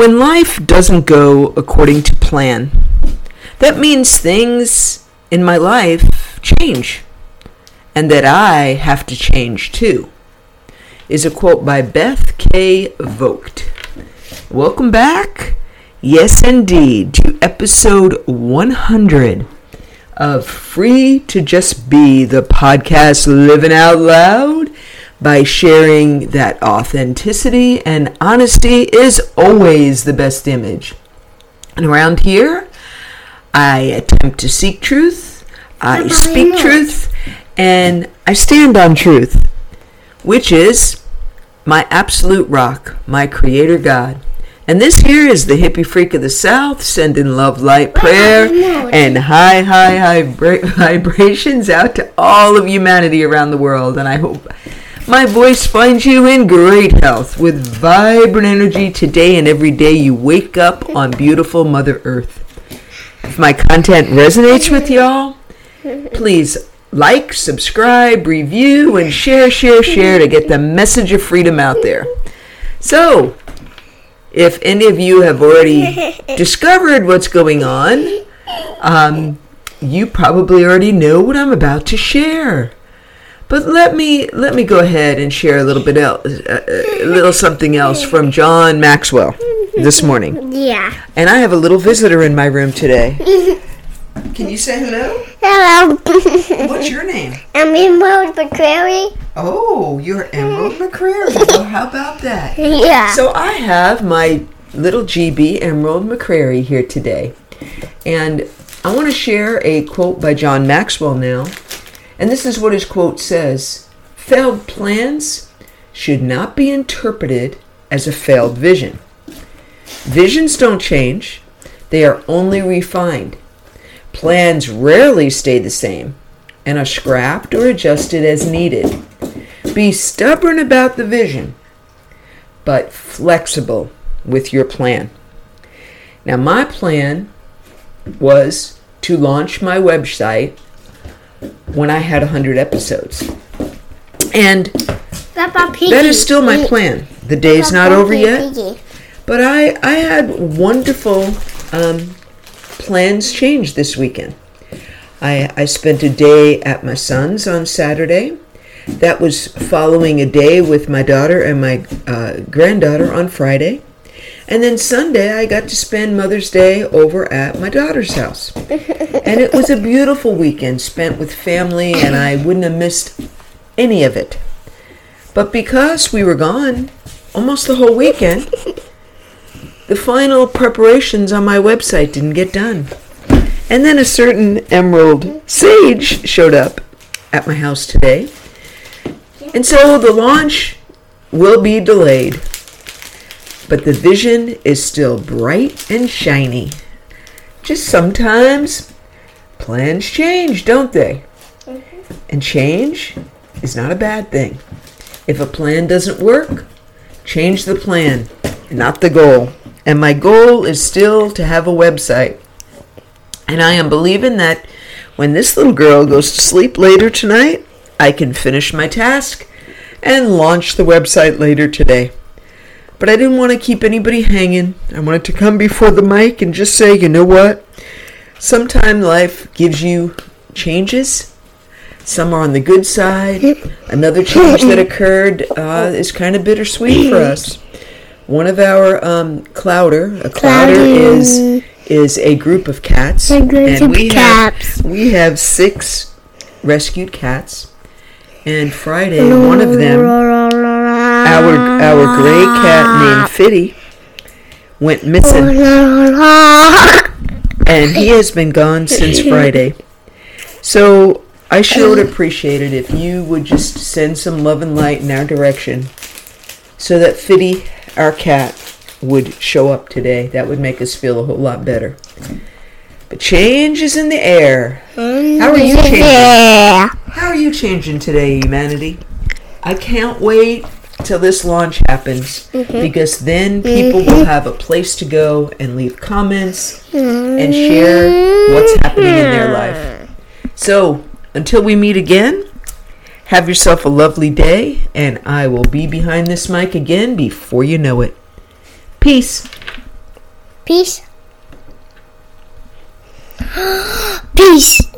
When life doesn't go according to plan, that means things in my life change, and that I have to change too. Is a quote by Beth K. Vogt. Welcome back, yes indeed, to episode 100 of Free to Just Be, the podcast living out loud by sharing that authenticity and honesty is always the best image. And around here, I attempt to seek truth, I speak truth, and I stand on truth, which is my absolute rock, my creator God. And this here is the hippie freak of the South sending love, light, prayer, and high, high, high vibrations out to all of humanity around the world. And I hope my voice finds you in great health with vibrant energy today and every day you wake up on beautiful Mother Earth. If my content resonates with y'all, please like, subscribe, review, and share, share, share to get the message of freedom out there. So, if any of you have already discovered what's going on, um, you probably already know what I'm about to share. But let me let me go ahead and share a little bit else, uh, a little something else from John Maxwell this morning. Yeah. And I have a little visitor in my room today. Can you say hello? Hello. What's your name? I'm Emerald McCrary. Oh, you're Emerald McCrary. Well, how about that? Yeah. So I have my little GB Emerald McCrary here today. And I want to share a quote by John Maxwell now. And this is what his quote says Failed plans should not be interpreted as a failed vision. Visions don't change, they are only refined. Plans rarely stay the same and are scrapped or adjusted as needed. Be stubborn about the vision, but flexible with your plan. Now, my plan was to launch my website when I had 100 episodes. And that is still my plan. The day's not over yet. But I, I had wonderful um, plans change this weekend. I, I spent a day at my son's on Saturday. That was following a day with my daughter and my uh, granddaughter on Friday. And then Sunday, I got to spend Mother's Day over at my daughter's house. And it was a beautiful weekend spent with family, and I wouldn't have missed any of it. But because we were gone almost the whole weekend, the final preparations on my website didn't get done. And then a certain Emerald Sage showed up at my house today. And so the launch will be delayed. But the vision is still bright and shiny. Just sometimes plans change, don't they? Mm-hmm. And change is not a bad thing. If a plan doesn't work, change the plan, not the goal. And my goal is still to have a website. And I am believing that when this little girl goes to sleep later tonight, I can finish my task and launch the website later today. But I didn't want to keep anybody hanging. I wanted to come before the mic and just say, you know what? Sometime life gives you changes. Some are on the good side. Another change that occurred uh, is kind of bittersweet for us. One of our um, clowder, a clowder is is a group of cats, A group of we cats. have we have six rescued cats. And Friday, one of them, our our gray cat named ah. Fitty, went missing, oh, ah. and he has been gone since Friday. So I sure would um. appreciate it if you would just send some love and light in our direction, so that Fitty, our cat, would show up today. That would make us feel a whole lot better. But change is in the air. How are you changing? How are you changing today, humanity? I can't wait till this launch happens mm-hmm. because then people will mm-hmm. have a place to go and leave comments mm-hmm. and share what's happening in their life. So, until we meet again, have yourself a lovely day, and I will be behind this mic again before you know it. Peace. Peace. Peace.